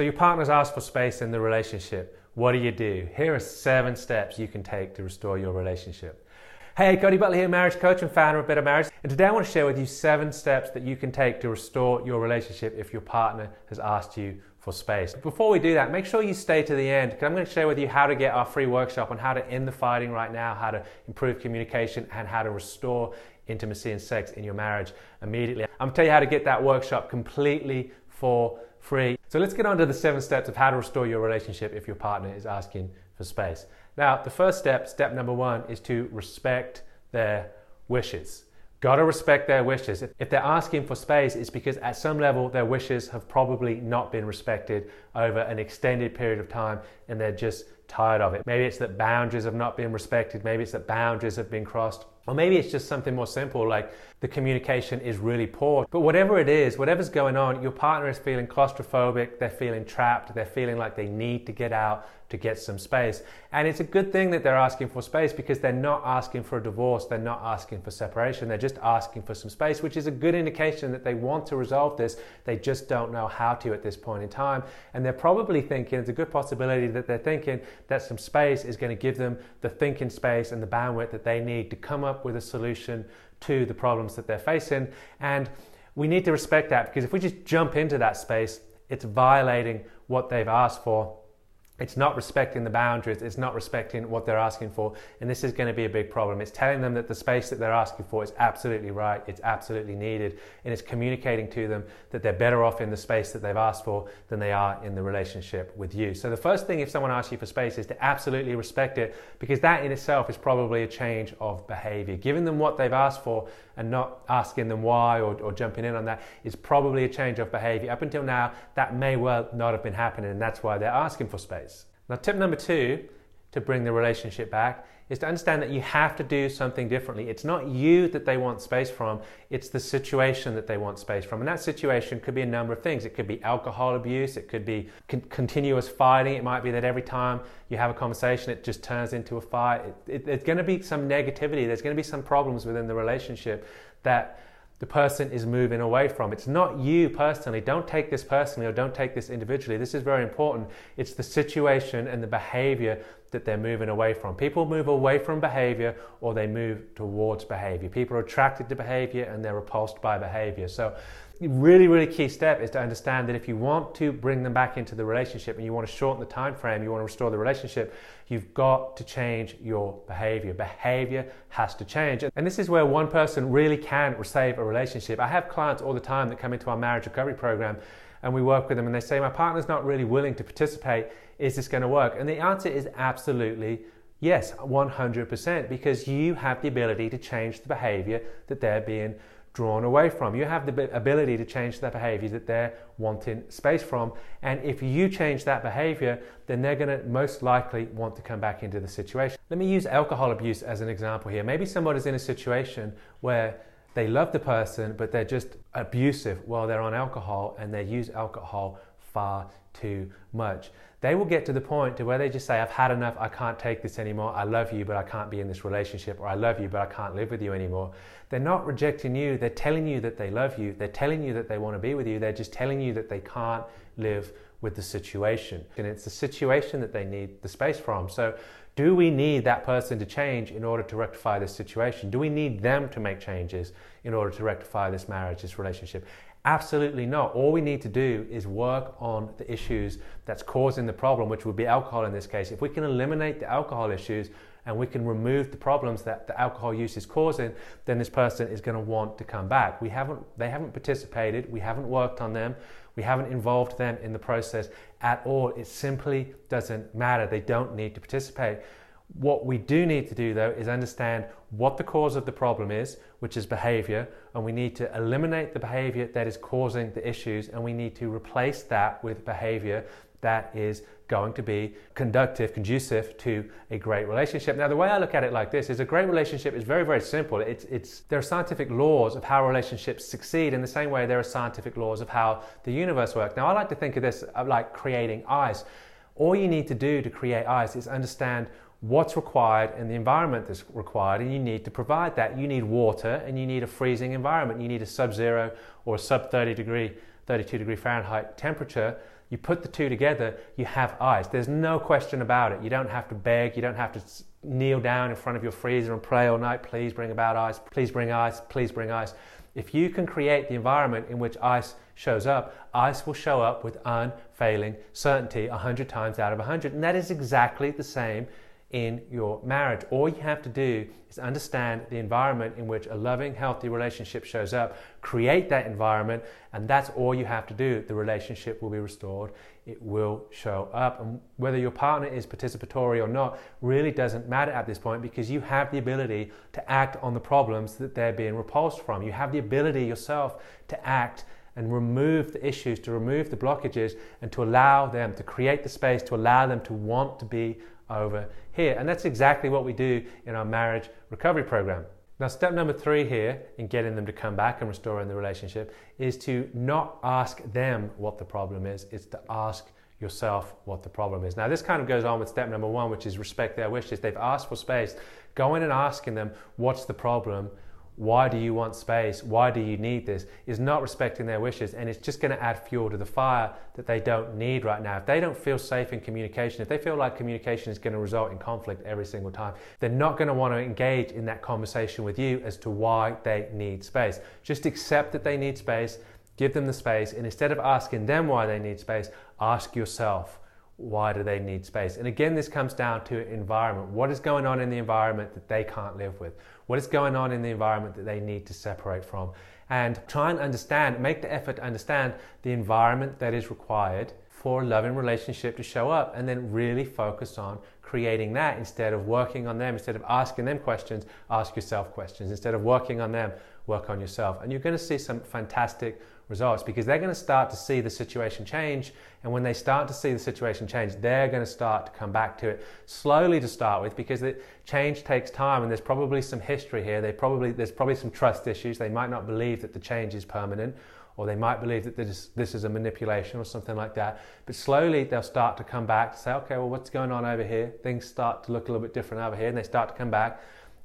So your partner's asked for space in the relationship. What do you do? Here are seven steps you can take to restore your relationship. Hey, Cody Butler here, marriage coach and founder of Better Marriage. And today I want to share with you seven steps that you can take to restore your relationship if your partner has asked you for space. Before we do that, make sure you stay to the end because I'm going to share with you how to get our free workshop on how to end the fighting right now, how to improve communication, and how to restore intimacy and sex in your marriage immediately. I'm going to tell you how to get that workshop completely for free. So let's get on to the seven steps of how to restore your relationship if your partner is asking for space. Now, the first step, step number one, is to respect their wishes. Gotta respect their wishes. If they're asking for space, it's because at some level their wishes have probably not been respected over an extended period of time and they're just tired of it. Maybe it's that boundaries have not been respected, maybe it's that boundaries have been crossed. Or maybe it's just something more simple like the communication is really poor. But whatever it is, whatever's going on, your partner is feeling claustrophobic, they're feeling trapped, they're feeling like they need to get out to get some space. And it's a good thing that they're asking for space because they're not asking for a divorce, they're not asking for separation, they're just asking for some space, which is a good indication that they want to resolve this. They just don't know how to at this point in time. And they're probably thinking, it's a good possibility that they're thinking that some space is going to give them the thinking space and the bandwidth that they need to come up with a solution to the problems that they're facing. And we need to respect that because if we just jump into that space, it's violating what they've asked for it's not respecting the boundaries, it's not respecting what they're asking for, and this is going to be a big problem. It's telling them that the space that they're asking for is absolutely right, it's absolutely needed, and it's communicating to them that they're better off in the space that they've asked for than they are in the relationship with you. So, the first thing if someone asks you for space is to absolutely respect it, because that in itself is probably a change of behavior. Giving them what they've asked for and not asking them why or, or jumping in on that is probably a change of behavior. Up until now, that may well not have been happening, and that's why they're asking for space. Now, tip number two to bring the relationship back is to understand that you have to do something differently. It's not you that they want space from, it's the situation that they want space from. And that situation could be a number of things. It could be alcohol abuse, it could be con- continuous fighting, it might be that every time you have a conversation, it just turns into a fight. It, it, there's going to be some negativity, there's going to be some problems within the relationship that the person is moving away from. It's not you personally. Don't take this personally or don't take this individually. This is very important. It's the situation and the behavior that they're moving away from. People move away from behavior or they move towards behavior. People are attracted to behavior and they're repulsed by behavior. So really, really key step is to understand that if you want to bring them back into the relationship and you want to shorten the time frame, you want to restore the relationship, you've got to change your behavior. Behavior has to change. And this is where one person really can save a relationship. I have clients all the time that come into our marriage recovery program and we work with them and they say, My partner's not really willing to participate. Is this going to work? And the answer is absolutely yes, 100%, because you have the ability to change the behavior that they're being drawn away from. You have the ability to change their behavior that they're wanting space from. And if you change that behavior, then they're going to most likely want to come back into the situation. Let me use alcohol abuse as an example here. Maybe somebody's in a situation where they love the person, but they're just abusive while they're on alcohol and they use alcohol far too much. They will get to the point to where they just say, I've had enough, I can't take this anymore, I love you, but I can't be in this relationship, or I love you, but I can't live with you anymore. They're not rejecting you, they're telling you that they love you, they're telling you that they want to be with you, they're just telling you that they can't live with the situation. And it's the situation that they need the space from. So, do we need that person to change in order to rectify this situation? Do we need them to make changes in order to rectify this marriage, this relationship? Absolutely not. All we need to do is work on the issues that's causing the problem, which would be alcohol in this case. If we can eliminate the alcohol issues and we can remove the problems that the alcohol use is causing, then this person is going to want to come back. We haven't, they haven't participated, we haven't worked on them, we haven't involved them in the process at all. It simply doesn't matter. They don't need to participate. What we do need to do though is understand what the cause of the problem is, which is behavior, and we need to eliminate the behavior that is causing the issues, and we need to replace that with behavior that is going to be conductive, conducive to a great relationship. Now, the way I look at it like this is a great relationship is very, very simple. It's, it's, there are scientific laws of how relationships succeed in the same way there are scientific laws of how the universe works. Now, I like to think of this uh, like creating ice. All you need to do to create ice is understand what's required and the environment that's required, and you need to provide that. You need water and you need a freezing environment. You need a sub zero or a sub 30 degree, 32 degree Fahrenheit temperature you put the two together, you have ice. There's no question about it. You don't have to beg, you don't have to kneel down in front of your freezer and pray all night, please bring about ice, please bring ice, please bring ice. If you can create the environment in which ice shows up, ice will show up with unfailing certainty 100 times out of 100. And that is exactly the same in your marriage. All you have to do is understand the environment in which a loving, healthy relationship shows up, create that environment, and that's all you have to do. The relationship will be restored, it will show up. And whether your partner is participatory or not really doesn't matter at this point because you have the ability to act on the problems that they're being repulsed from. You have the ability yourself to act and remove the issues, to remove the blockages, and to allow them to create the space, to allow them to want to be over here. And that's exactly what we do in our marriage recovery program. Now, step number three here in getting them to come back and restoring the relationship is to not ask them what the problem is, it's to ask yourself what the problem is. Now, this kind of goes on with step number one, which is respect their wishes. They've asked for space. Go in and asking them, what's the problem? Why do you want space? Why do you need this? Is not respecting their wishes and it's just going to add fuel to the fire that they don't need right now. If they don't feel safe in communication, if they feel like communication is going to result in conflict every single time, they're not going to want to engage in that conversation with you as to why they need space. Just accept that they need space, give them the space, and instead of asking them why they need space, ask yourself why do they need space? And again, this comes down to environment. What is going on in the environment that they can't live with? What is going on in the environment that they need to separate from? And try and understand, make the effort to understand the environment that is required for a loving relationship to show up and then really focus on creating that instead of working on them, instead of asking them questions, ask yourself questions. Instead of working on them, work on yourself. And you're going to see some fantastic results because they're going to start to see the situation change. And when they start to see the situation change, they're going to start to come back to it slowly to start with because the change takes time and there's probably some history here. They probably, there's probably some trust issues. They might not believe that the change is permanent or they might believe that this, this is a manipulation or something like that. But slowly they'll start to come back to say, okay, well, what's going on over here? Things start to look a little bit different over here, and they start to come back.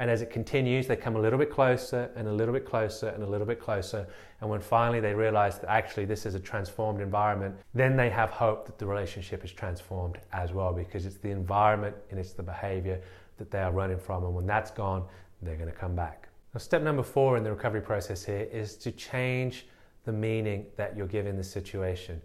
And as it continues, they come a little bit closer and a little bit closer and a little bit closer. And when finally they realize that actually this is a transformed environment, then they have hope that the relationship is transformed as well because it's the environment and it's the behavior that they are running from. And when that's gone, they're going to come back. Now, step number four in the recovery process here is to change the meaning that you're giving the situation.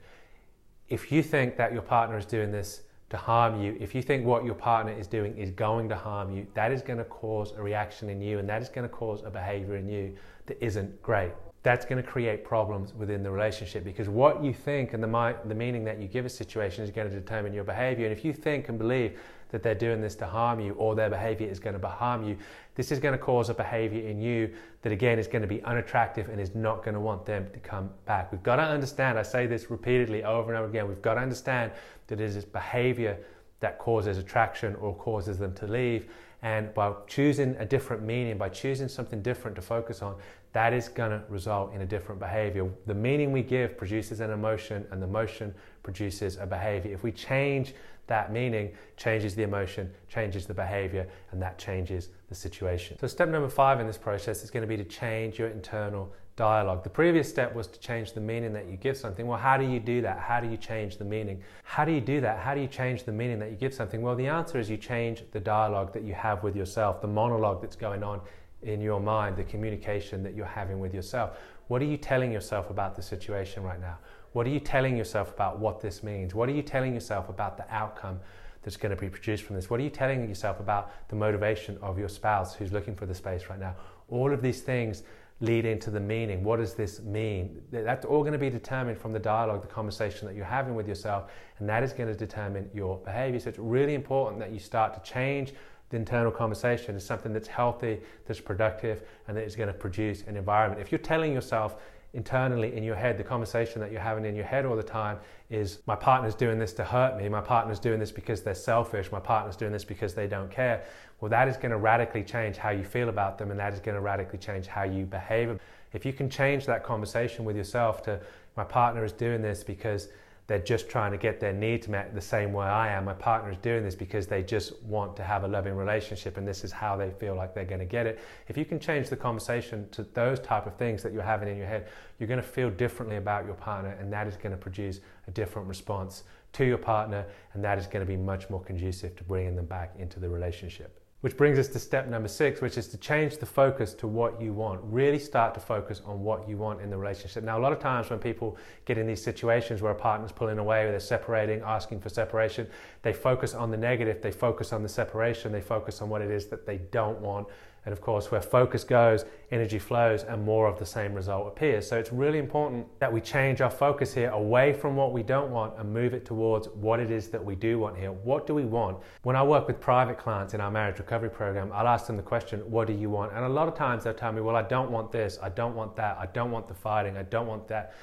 If you think that your partner is doing this to harm you, if you think what your partner is doing is going to harm you, that is going to cause a reaction in you and that is going to cause a behavior in you that isn't great. That's going to create problems within the relationship because what you think and the, the meaning that you give a situation is going to determine your behavior. And if you think and believe that they're doing this to harm you or their behavior is going to harm you, this is going to cause a behavior in you that again is going to be unattractive and is not going to want them to come back. We've got to understand, I say this repeatedly over and over again, we've got to understand that it is behavior that causes attraction or causes them to leave. And by choosing a different meaning, by choosing something different to focus on, that is going to result in a different behavior. The meaning we give produces an emotion, and the emotion produces a behavior. If we change that meaning changes the emotion, changes the behavior, and that changes the situation. So, step number five in this process is going to be to change your internal dialogue. The previous step was to change the meaning that you give something. Well, how do you do that? How do you change the meaning? How do you do that? How do you change the meaning that you give something? Well, the answer is you change the dialogue that you have with yourself, the monologue that's going on in your mind, the communication that you're having with yourself. What are you telling yourself about the situation right now? What are you telling yourself about what this means? What are you telling yourself about the outcome that's going to be produced from this? What are you telling yourself about the motivation of your spouse who's looking for the space right now? All of these things lead into the meaning. What does this mean? That's all going to be determined from the dialogue, the conversation that you're having with yourself, and that is going to determine your behavior. So it's really important that you start to change the internal conversation is something that's healthy, that's productive, and that is going to produce an environment. If you're telling yourself internally in your head, the conversation that you're having in your head all the time is my partner's doing this to hurt me, my partner's doing this because they're selfish, my partner's doing this because they don't care. Well, that is going to radically change how you feel about them and that is going to radically change how you behave. If you can change that conversation with yourself to my partner is doing this because they're just trying to get their needs met the same way I am. My partner is doing this because they just want to have a loving relationship and this is how they feel like they're going to get it. If you can change the conversation to those type of things that you're having in your head, you're going to feel differently about your partner and that is going to produce a different response to your partner and that is going to be much more conducive to bringing them back into the relationship. Which brings us to step number six, which is to change the focus to what you want. Really start to focus on what you want in the relationship. Now, a lot of times when people get in these situations where a partner's pulling away, or they're separating, asking for separation, they focus on the negative, they focus on the separation, they focus on what it is that they don't want, and of course, where focus goes, energy flows, and more of the same result appears. So it's really important that we change our focus here away from what we don't want and move it towards what it is that we do want here. What do we want? When I work with private clients in our marriage recovery program, I'll ask them the question, What do you want? And a lot of times they'll tell me, Well, I don't want this, I don't want that, I don't want the fighting, I don't want that.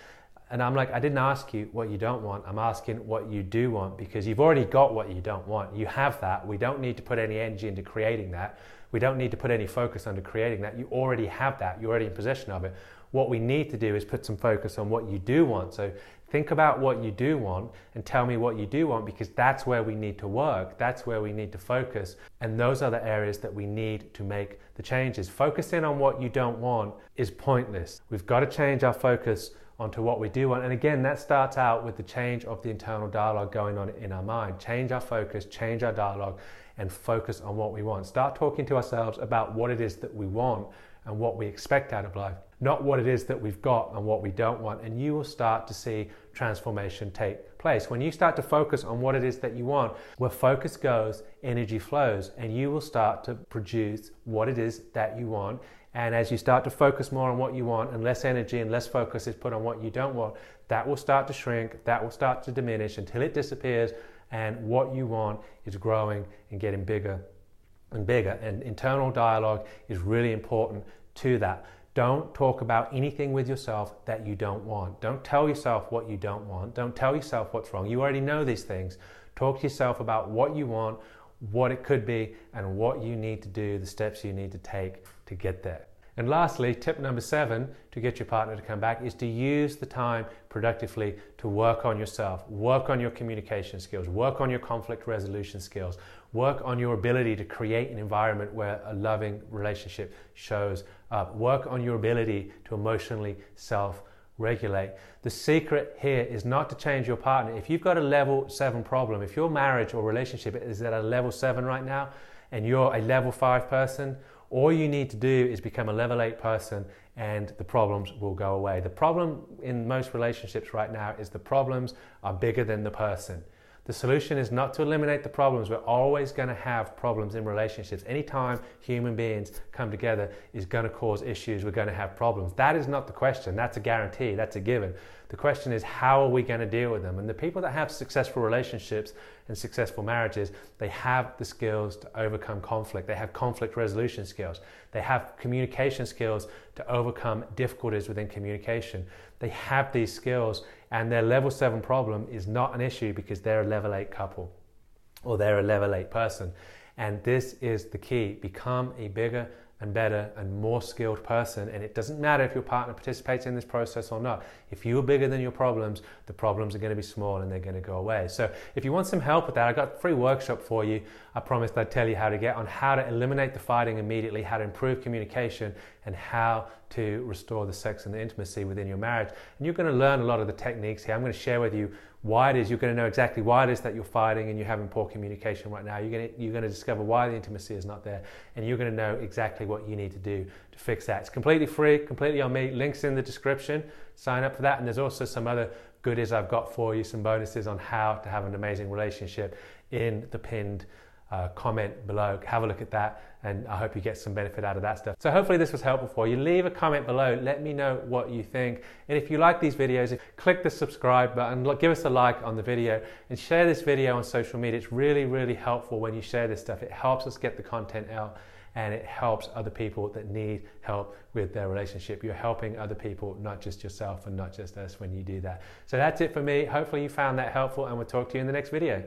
And I'm like, I didn't ask you what you don't want. I'm asking what you do want because you've already got what you don't want. You have that. We don't need to put any energy into creating that. We don't need to put any focus onto creating that. You already have that. You're already in possession of it. What we need to do is put some focus on what you do want. So think about what you do want and tell me what you do want because that's where we need to work. That's where we need to focus. And those are the areas that we need to make the changes. Focusing on what you don't want is pointless. We've got to change our focus onto what we do want. And again, that starts out with the change of the internal dialogue going on in our mind. Change our focus, change our dialogue, and focus on what we want. Start talking to ourselves about what it is that we want and what we expect out of life, not what it is that we've got and what we don't want. And you will start to see transformation take place. When you start to focus on what it is that you want, where focus goes, energy flows, and you will start to produce what it is that you want. And as you start to focus more on what you want and less energy and less focus is put on what you don't want, that will start to shrink, that will start to diminish until it disappears and what you want is growing and getting bigger and bigger. And internal dialogue is really important to that. Don't talk about anything with yourself that you don't want. Don't tell yourself what you don't want. Don't tell yourself what's wrong. You already know these things. Talk to yourself about what you want, what it could be, and what you need to do, the steps you need to take to get there. And lastly, tip number seven to get your partner to come back is to use the time productively to work on yourself, work on your communication skills, work on your conflict resolution skills, work on your ability to create an environment where a loving relationship shows up, work on your ability to emotionally self regulate. The secret here is not to change your partner. If you've got a level seven problem, if your marriage or relationship is at a level seven right now, and you're a level five person, all you need to do is become a level 8 person and the problems will go away. The problem in most relationships right now is the problems are bigger than the person. The solution is not to eliminate the problems. We're always going to have problems in relationships. Anytime human beings come together is going to cause issues. We're going to have problems. That is not the question. That's a guarantee. That's a given. The question is, how are we going to deal with them? And the people that have successful relationships and successful marriages, they have the skills to overcome conflict. They have conflict resolution skills. They have communication skills to overcome difficulties within communication. They have these skills and their level seven problem is not an issue because they're a level eight couple or they're a level eight person. And this is the key become a bigger and better and more skilled person. And it doesn't matter if your partner participates in this process or not. If you're bigger than your problems, the problems are going to be small and they're going to go away. So if you want some help with that, I got a free workshop for you. I promised I'd tell you how to get on how to eliminate the fighting immediately, how to improve communication, and how to restore the sex and the intimacy within your marriage. And you're going to learn a lot of the techniques here. I'm going to share with you why it is. You're going to know exactly why it is that you're fighting and you're having poor communication right now. You're going to, you're going to discover why the intimacy is not there, and you're going to know exactly what you need to do to fix that. It's completely free, completely on me. Links in the description. Sign up for that, and there's also some other goodies I've got for you, some bonuses on how to have an amazing relationship in the pinned uh, comment below. Have a look at that, and I hope you get some benefit out of that stuff. So, hopefully, this was helpful for you. Leave a comment below. Let me know what you think. And if you like these videos, click the subscribe button, give us a like on the video, and share this video on social media. It's really, really helpful when you share this stuff. It helps us get the content out. And it helps other people that need help with their relationship. You're helping other people, not just yourself and not just us when you do that. So that's it for me. Hopefully, you found that helpful, and we'll talk to you in the next video.